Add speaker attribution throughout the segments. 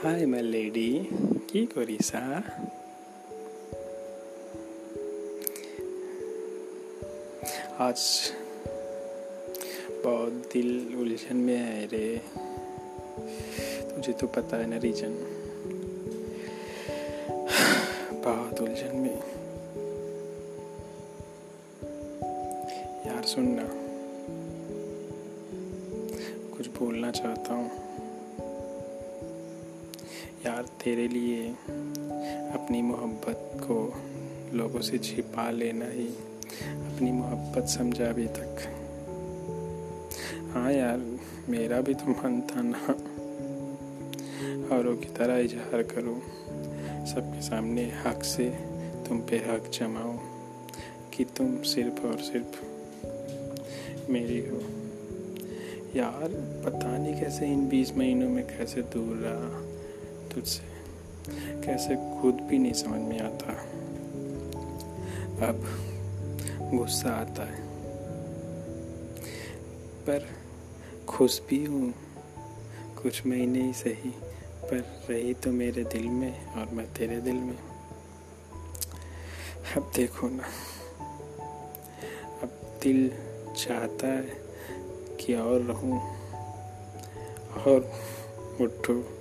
Speaker 1: Hi my lady কি কৰিছা आज बहुत दिल उलझन में है रे तुझे तो पता है ना रीजन बहुत उलझन में यार सुनना कुछ बोलना चाहता हूँ यार, तेरे लिए अपनी मोहब्बत को लोगों से छिपा लेना ही अपनी मोहब्बत समझा अभी तक। हाँ यार, मेरा भी तो मन था ना। औरों की तरह इजहार करो, सबके सामने हक से तुम पे हक जमाओ कि तुम सिर्फ़ और सिर्फ़ मेरी हो। यार, पता नहीं कैसे इन बीस महीनों में कैसे दूर रहा। तुझसे। कैसे खुद भी नहीं समझ में आता। अब गुस्सा आता है। पर खुश भी हूँ। कुछ महीने ही सही। पर रही तो मेरे दिल में और मैं तेरे दिल में। अब देखो ना। अब दिल चाहता है कि और रहूँ। और उठो।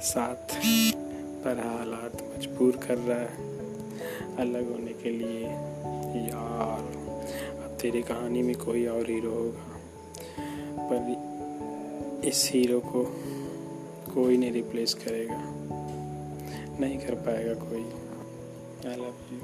Speaker 1: साथ पर हालात मजबूर कर रहा है। अलग होने के लिए, यार, अब तेरी कहानी में कोई और हीरो होगा। पर इस हीरो को कोई नहीं रिप्लेस करेगा। नहीं कर पाएगा कोई। I love you